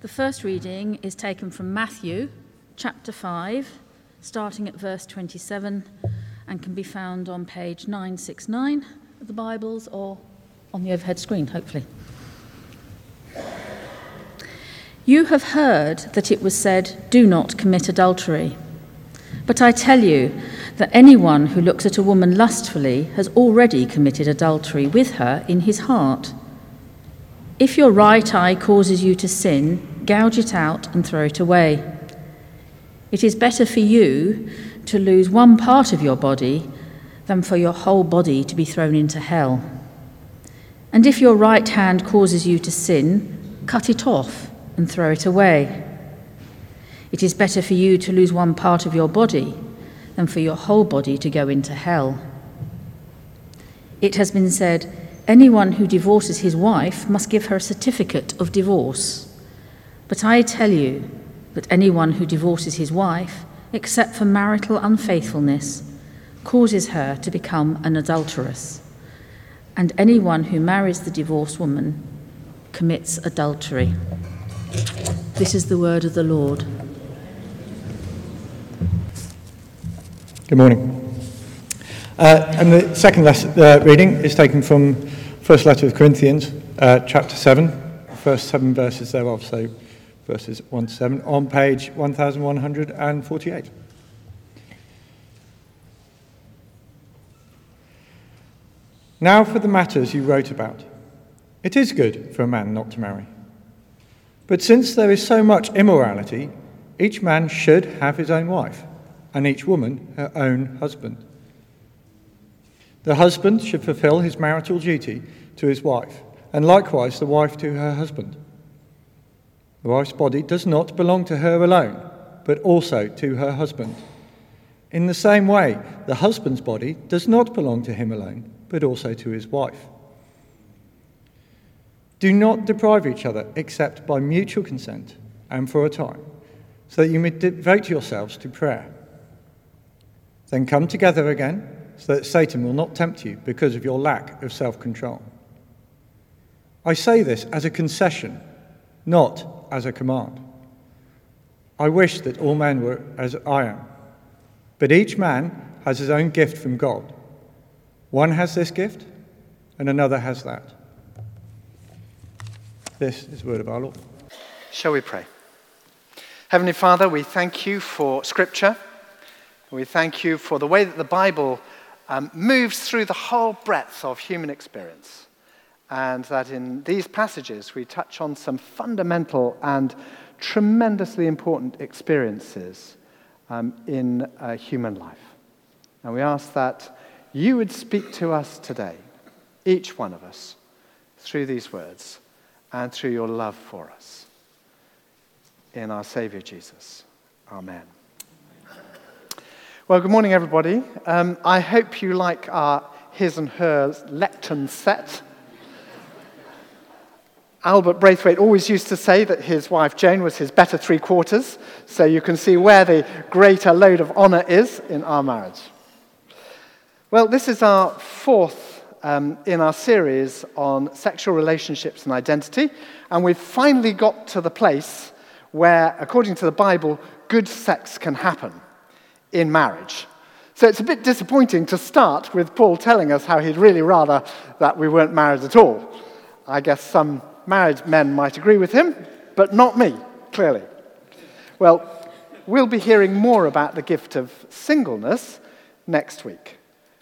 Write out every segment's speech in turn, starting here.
The first reading is taken from Matthew chapter 5, starting at verse 27, and can be found on page 969 of the Bibles or on the overhead screen, hopefully. You have heard that it was said, Do not commit adultery. But I tell you that anyone who looks at a woman lustfully has already committed adultery with her in his heart. If your right eye causes you to sin, gouge it out and throw it away. It is better for you to lose one part of your body than for your whole body to be thrown into hell. And if your right hand causes you to sin, cut it off and throw it away. It is better for you to lose one part of your body than for your whole body to go into hell. It has been said, anyone who divorces his wife must give her a certificate of divorce. But I tell you that anyone who divorces his wife, except for marital unfaithfulness, causes her to become an adulteress. And anyone who marries the divorced woman commits adultery. This is the word of the Lord. Good morning. Uh, and the second lesson, uh, reading is taken from First Letter of Corinthians, uh, chapter 7, first seven verses thereof, so verses 1 to 7, on page 1148. Now for the matters you wrote about. It is good for a man not to marry. But since there is so much immorality, each man should have his own wife, and each woman her own husband. The husband should fulfill his marital duty to his wife, and likewise the wife to her husband. The wife's body does not belong to her alone, but also to her husband. In the same way, the husband's body does not belong to him alone, but also to his wife. Do not deprive each other except by mutual consent and for a time, so that you may devote yourselves to prayer. Then come together again, so that Satan will not tempt you because of your lack of self control. I say this as a concession, not as a command. I wish that all men were as I am, but each man has his own gift from God. One has this gift, and another has that. This is the word of our Lord. Shall we pray? Heavenly Father, we thank you for Scripture. We thank you for the way that the Bible um, moves through the whole breadth of human experience. And that in these passages we touch on some fundamental and tremendously important experiences um, in uh, human life. And we ask that you would speak to us today, each one of us, through these words and through your love for us. In our Savior Jesus. Amen. Well, good morning, everybody. Um, I hope you like our his and hers lectern set. Albert Braithwaite always used to say that his wife Jane was his better three quarters, so you can see where the greater load of honour is in our marriage. Well, this is our fourth um, in our series on sexual relationships and identity, and we've finally got to the place where, according to the Bible, good sex can happen in marriage. So it's a bit disappointing to start with Paul telling us how he'd really rather that we weren't married at all. I guess some married men might agree with him, but not me, clearly. Well, we'll be hearing more about the gift of singleness next week.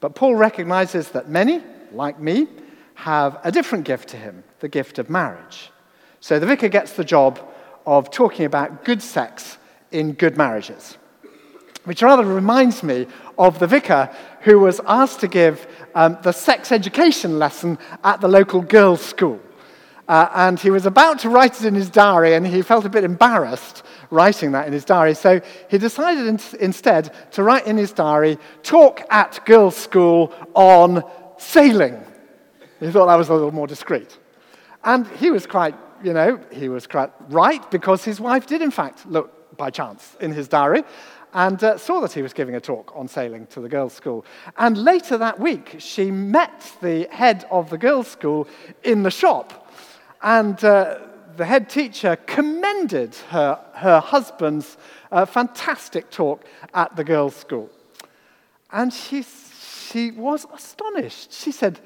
But Paul recognizes that many, like me, have a different gift to him the gift of marriage. So the vicar gets the job of talking about good sex in good marriages, which rather reminds me of the vicar who was asked to give um, the sex education lesson at the local girls' school. Uh, and he was about to write it in his diary, and he felt a bit embarrassed writing that in his diary. So he decided in- instead to write in his diary, talk at girls' school on sailing. He thought that was a little more discreet. And he was quite, you know, he was quite right because his wife did, in fact, look by chance in his diary and uh, saw that he was giving a talk on sailing to the girls' school. And later that week, she met the head of the girls' school in the shop and uh, the head teacher commended her, her husband's uh, fantastic talk at the girls' school. And she, she was astonished. She said,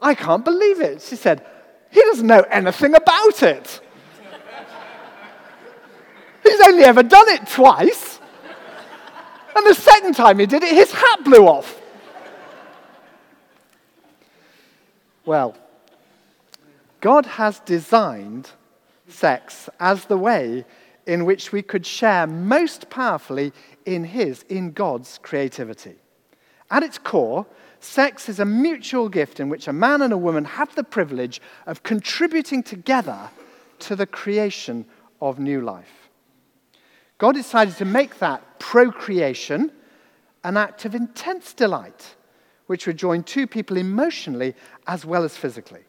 I can't believe it. She said, He doesn't know anything about it. He's only ever done it twice. And the second time he did it, his hat blew off. Well, God has designed sex as the way in which we could share most powerfully in His, in God's creativity. At its core, sex is a mutual gift in which a man and a woman have the privilege of contributing together to the creation of new life. God decided to make that procreation an act of intense delight, which would join two people emotionally as well as physically.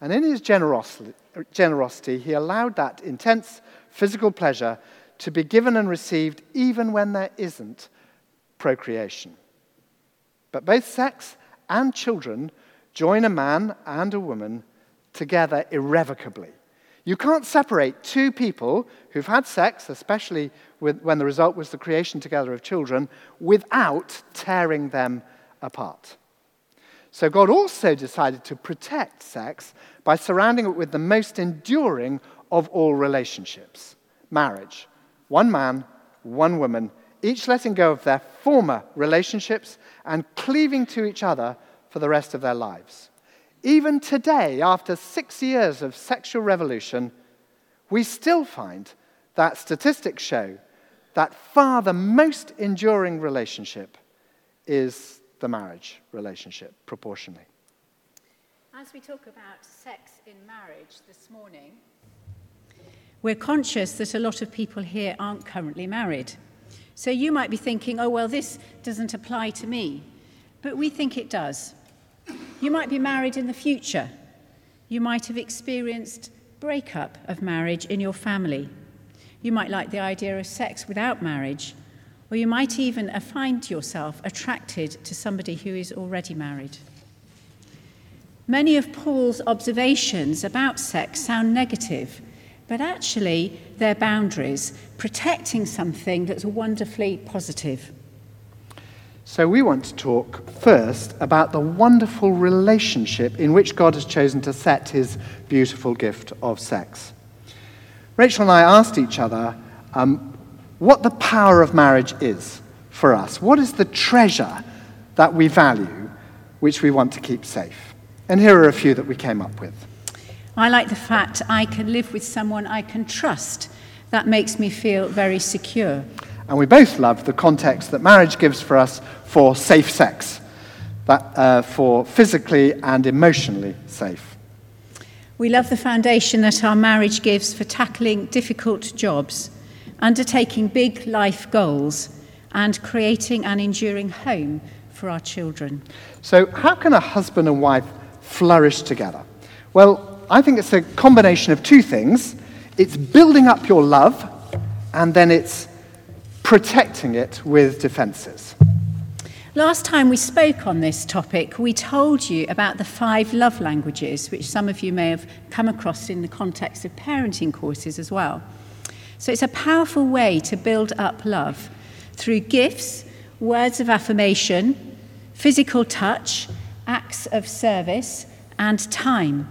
And in his generosity, he allowed that intense physical pleasure to be given and received even when there isn't procreation. But both sex and children join a man and a woman together irrevocably. You can't separate two people who've had sex, especially with, when the result was the creation together of children, without tearing them apart. So God also decided to protect sex by surrounding it with the most enduring of all relationships marriage. One man, one woman, each letting go of their former relationships and cleaving to each other for the rest of their lives. Even today, after six years of sexual revolution, we still find that statistics show that far the most enduring relationship is the marriage relationship, proportionally. As we talk about sex in marriage this morning, we're conscious that a lot of people here aren't currently married. So you might be thinking, oh, well, this doesn't apply to me. But we think it does. You might be married in the future. You might have experienced breakup of marriage in your family. You might like the idea of sex without marriage. Or you might even find yourself attracted to somebody who is already married. Many of Paul's observations about sex sound negative, but actually they're boundaries, protecting something that's wonderfully positive. So, we want to talk first about the wonderful relationship in which God has chosen to set his beautiful gift of sex. Rachel and I asked each other um, what the power of marriage is for us. What is the treasure that we value, which we want to keep safe? And here are a few that we came up with. I like the fact I can live with someone I can trust. That makes me feel very secure. And we both love the context that marriage gives for us for safe sex, that, uh, for physically and emotionally safe. We love the foundation that our marriage gives for tackling difficult jobs, undertaking big life goals, and creating an enduring home for our children. So, how can a husband and wife flourish together? Well, I think it's a combination of two things it's building up your love, and then it's protecting it with defenses. Last time we spoke on this topic, we told you about the five love languages, which some of you may have come across in the context of parenting courses as well. So it's a powerful way to build up love through gifts, words of affirmation, physical touch, acts of service, and time.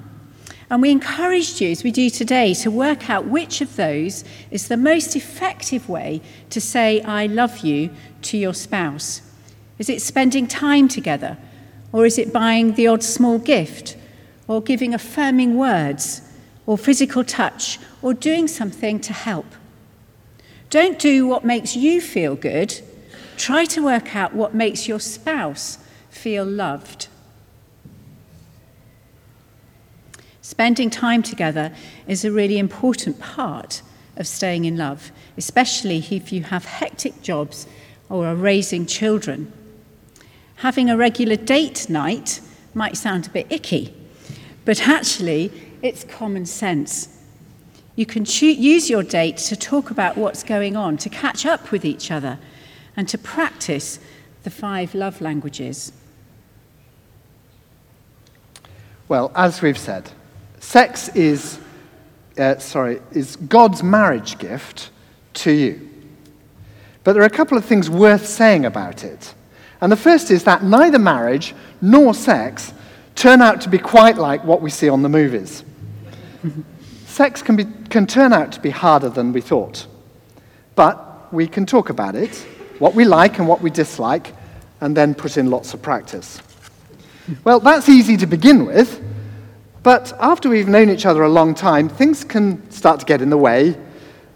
And we encouraged you, as we do today, to work out which of those is the most effective way to say, I love you to your spouse. Is it spending time together? Or is it buying the odd small gift? Or giving affirming words? Or physical touch? Or doing something to help? Don't do what makes you feel good. Try to work out what makes your spouse feel loved. Spending time together is a really important part of staying in love, especially if you have hectic jobs or are raising children. Having a regular date night might sound a bit icky, but actually, it's common sense. You can use your date to talk about what's going on, to catch up with each other, and to practice the five love languages. Well, as we've said, Sex is uh, sorry, is God's marriage gift to you. But there are a couple of things worth saying about it. And the first is that neither marriage nor sex turn out to be quite like what we see on the movies. sex can, be, can turn out to be harder than we thought. But we can talk about it, what we like and what we dislike, and then put in lots of practice. Well, that's easy to begin with, but after we've known each other a long time, things can start to get in the way.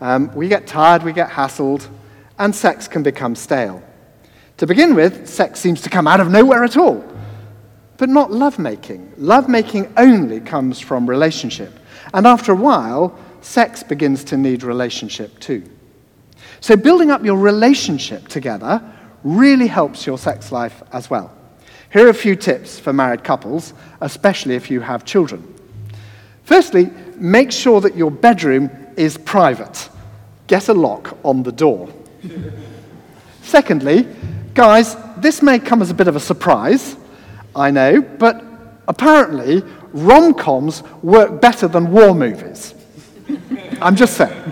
Um, we get tired, we get hassled, and sex can become stale. To begin with, sex seems to come out of nowhere at all. But not lovemaking. Lovemaking only comes from relationship. And after a while, sex begins to need relationship too. So building up your relationship together really helps your sex life as well. Here are a few tips for married couples, especially if you have children. Firstly, make sure that your bedroom is private. Get a lock on the door. Secondly, guys, this may come as a bit of a surprise, I know, but apparently rom coms work better than war movies. I'm just saying.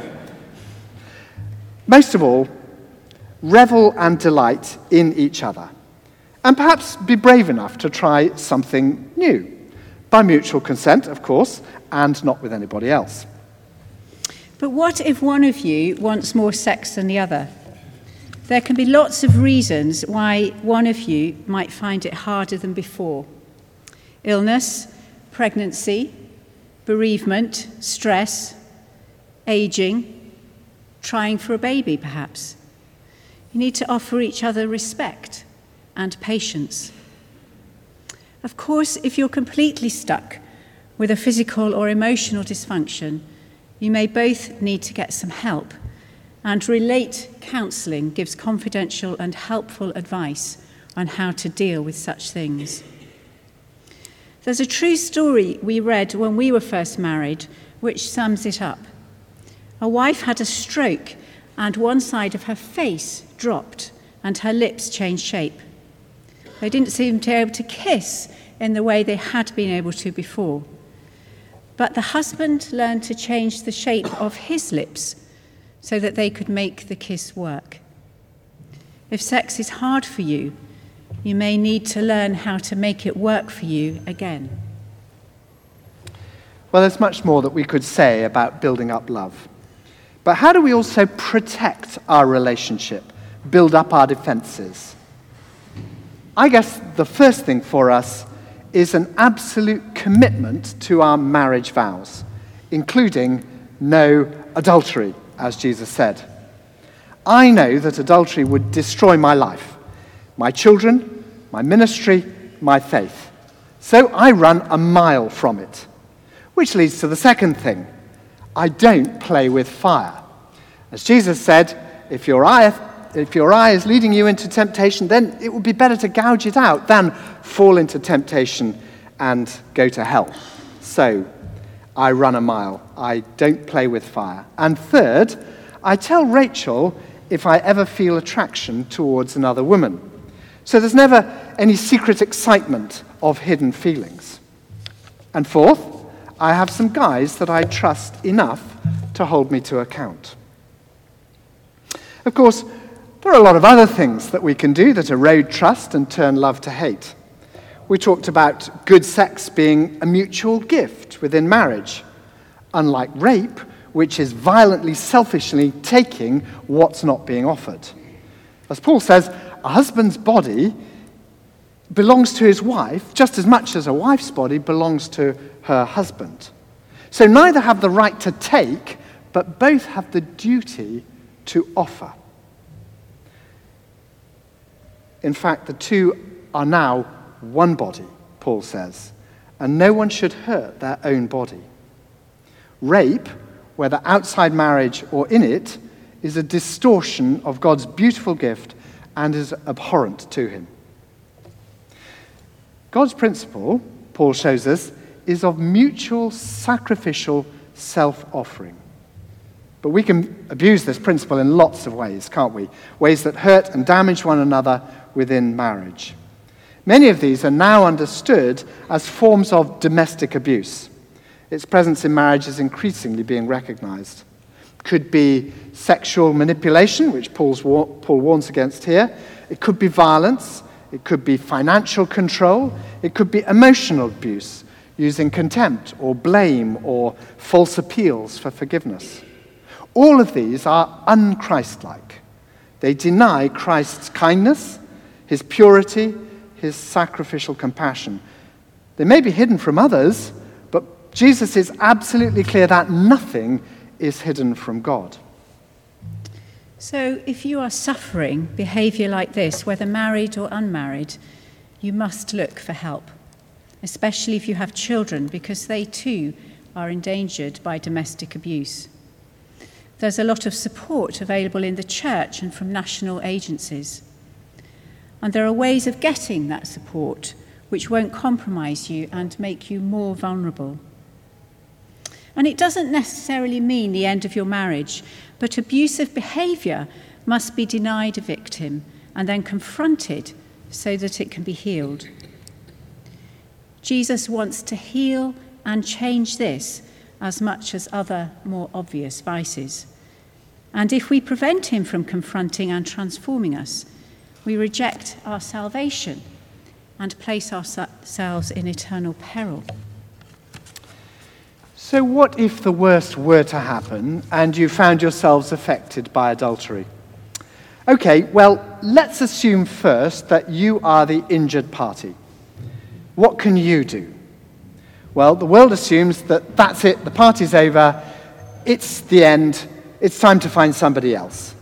Most of all, revel and delight in each other. And perhaps be brave enough to try something new. By mutual consent, of course, and not with anybody else. But what if one of you wants more sex than the other? There can be lots of reasons why one of you might find it harder than before illness, pregnancy, bereavement, stress, aging, trying for a baby, perhaps. You need to offer each other respect and patience. Of course, if you're completely stuck with a physical or emotional dysfunction, you may both need to get some help. And Relate Counselling gives confidential and helpful advice on how to deal with such things. There's a true story we read when we were first married which sums it up. A wife had a stroke, and one side of her face dropped, and her lips changed shape. They didn't seem to be able to kiss in the way they had been able to before. But the husband learned to change the shape of his lips so that they could make the kiss work. If sex is hard for you, you may need to learn how to make it work for you again. Well, there's much more that we could say about building up love. But how do we also protect our relationship, build up our defenses? I guess the first thing for us is an absolute commitment to our marriage vows, including no adultery, as Jesus said. I know that adultery would destroy my life, my children, my ministry, my faith. So I run a mile from it. Which leads to the second thing I don't play with fire. As Jesus said, if your eye if your eye is leading you into temptation, then it would be better to gouge it out than fall into temptation and go to hell. So, I run a mile. I don't play with fire. And third, I tell Rachel if I ever feel attraction towards another woman. So there's never any secret excitement of hidden feelings. And fourth, I have some guys that I trust enough to hold me to account. Of course, there are a lot of other things that we can do that erode trust and turn love to hate. We talked about good sex being a mutual gift within marriage, unlike rape, which is violently, selfishly taking what's not being offered. As Paul says, a husband's body belongs to his wife just as much as a wife's body belongs to her husband. So neither have the right to take, but both have the duty to offer. In fact, the two are now one body, Paul says, and no one should hurt their own body. Rape, whether outside marriage or in it, is a distortion of God's beautiful gift and is abhorrent to him. God's principle, Paul shows us, is of mutual sacrificial self offering. But we can abuse this principle in lots of ways, can't we? Ways that hurt and damage one another within marriage. Many of these are now understood as forms of domestic abuse. Its presence in marriage is increasingly being recognized. Could be sexual manipulation, which Paul's, Paul warns against here. It could be violence. It could be financial control. It could be emotional abuse, using contempt or blame or false appeals for forgiveness. All of these are unchristlike. They deny Christ's kindness, his purity, his sacrificial compassion. They may be hidden from others, but Jesus is absolutely clear that nothing is hidden from God. So, if you are suffering behavior like this, whether married or unmarried, you must look for help, especially if you have children, because they too are endangered by domestic abuse. There's a lot of support available in the church and from national agencies. And there are ways of getting that support which won't compromise you and make you more vulnerable. And it doesn't necessarily mean the end of your marriage, but abusive behaviour must be denied a victim and then confronted so that it can be healed. Jesus wants to heal and change this as much as other more obvious vices. And if we prevent him from confronting and transforming us, we reject our salvation and place ourselves in eternal peril. So, what if the worst were to happen and you found yourselves affected by adultery? Okay, well, let's assume first that you are the injured party. What can you do? Well, the world assumes that that's it, the party's over, it's the end, it's time to find somebody else.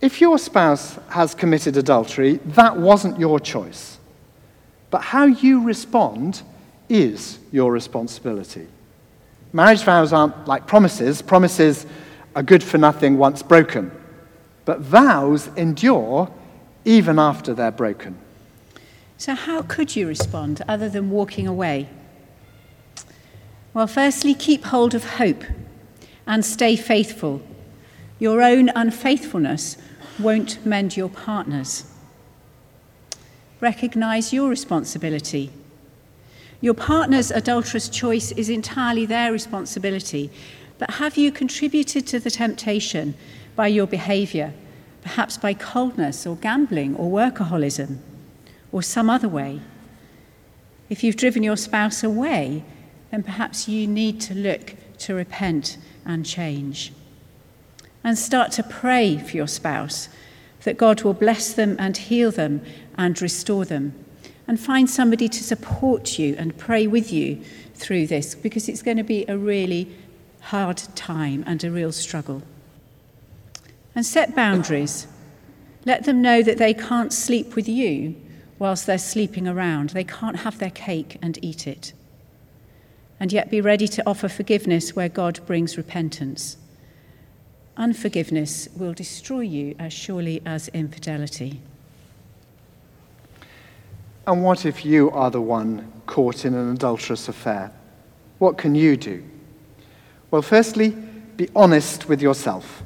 If your spouse has committed adultery, that wasn't your choice. But how you respond is your responsibility. Marriage vows aren't like promises. Promises are good for nothing once broken. But vows endure even after they're broken. So, how could you respond other than walking away? Well, firstly, keep hold of hope and stay faithful. Your own unfaithfulness won't mend your partner's. Recognize your responsibility your partner's adulterous choice is entirely their responsibility, but have you contributed to the temptation by your behavior, perhaps by coldness or gambling or workaholism or some other way? If you've driven your spouse away, then perhaps you need to look to repent and change. And start to pray for your spouse that God will bless them and heal them and restore them and find somebody to support you and pray with you through this because it's going to be a really hard time and a real struggle. And set boundaries. Let them know that they can't sleep with you whilst they're sleeping around. They can't have their cake and eat it. And yet be ready to offer forgiveness where God brings repentance. Unforgiveness will destroy you as surely as infidelity. And what if you are the one caught in an adulterous affair? What can you do? Well, firstly, be honest with yourself.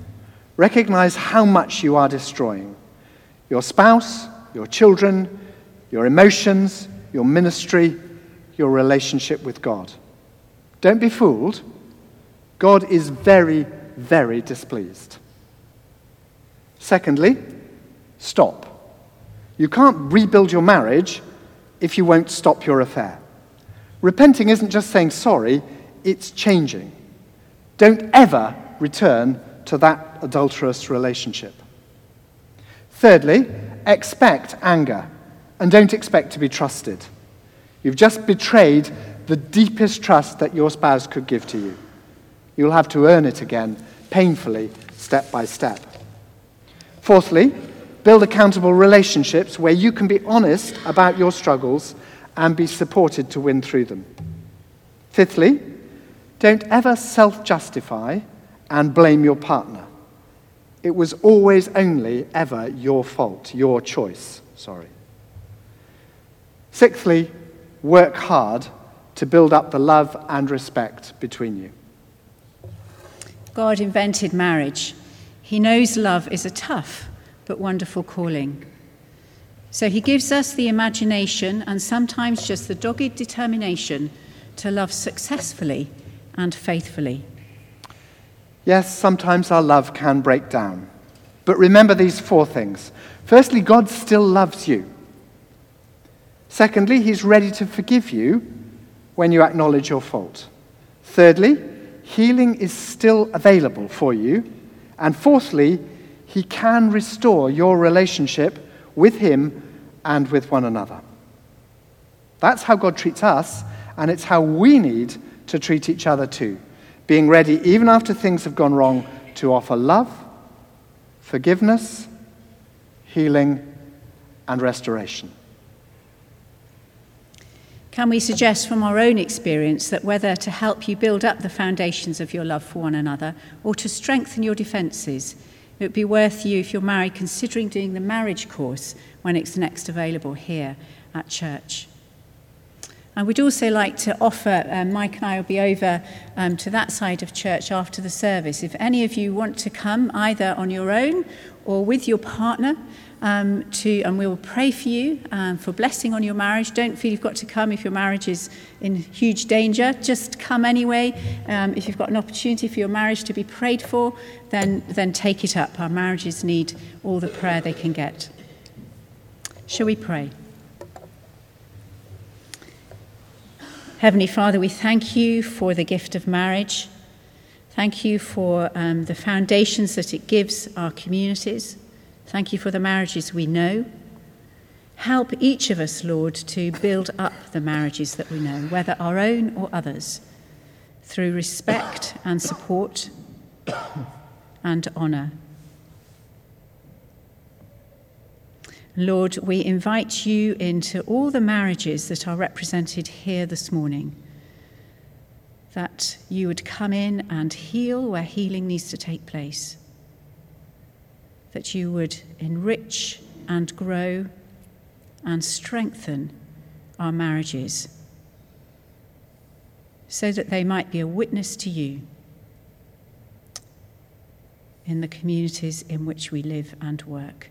Recognize how much you are destroying your spouse, your children, your emotions, your ministry, your relationship with God. Don't be fooled. God is very, very displeased. Secondly, stop. You can't rebuild your marriage if you won't stop your affair. Repenting isn't just saying sorry, it's changing. Don't ever return to that adulterous relationship. Thirdly, expect anger and don't expect to be trusted. You've just betrayed the deepest trust that your spouse could give to you. You'll have to earn it again, painfully, step by step. Fourthly, Build accountable relationships where you can be honest about your struggles and be supported to win through them. Fifthly, don't ever self justify and blame your partner. It was always only ever your fault, your choice. Sorry. Sixthly, work hard to build up the love and respect between you. God invented marriage. He knows love is a tough but wonderful calling. So he gives us the imagination and sometimes just the dogged determination to love successfully and faithfully. Yes, sometimes our love can break down. But remember these four things. Firstly, God still loves you. Secondly, He's ready to forgive you when you acknowledge your fault. Thirdly, healing is still available for you. And fourthly, He can restore your relationship with Him and with one another. That's how God treats us, and it's how we need to treat each other too. Being ready, even after things have gone wrong, to offer love, forgiveness, healing, and restoration. Can we suggest from our own experience that whether to help you build up the foundations of your love for one another or to strengthen your defences, it would be worth you, if you're married, considering doing the marriage course when it's next available here at church. And we'd also like to offer, um, Mike and I will be over um, to that side of church after the service. If any of you want to come, either on your own or with your partner, um, to, and we will pray for you um, for blessing on your marriage. Don't feel you've got to come if your marriage is in huge danger. Just come anyway. Um, if you've got an opportunity for your marriage to be prayed for, then, then take it up. Our marriages need all the prayer they can get. Shall we pray? Heavenly Father, we thank you for the gift of marriage. Thank you for um, the foundations that it gives our communities. Thank you for the marriages we know. Help each of us, Lord, to build up the marriages that we know, whether our own or others, through respect and support and honour. Lord, we invite you into all the marriages that are represented here this morning. That you would come in and heal where healing needs to take place. That you would enrich and grow and strengthen our marriages so that they might be a witness to you in the communities in which we live and work.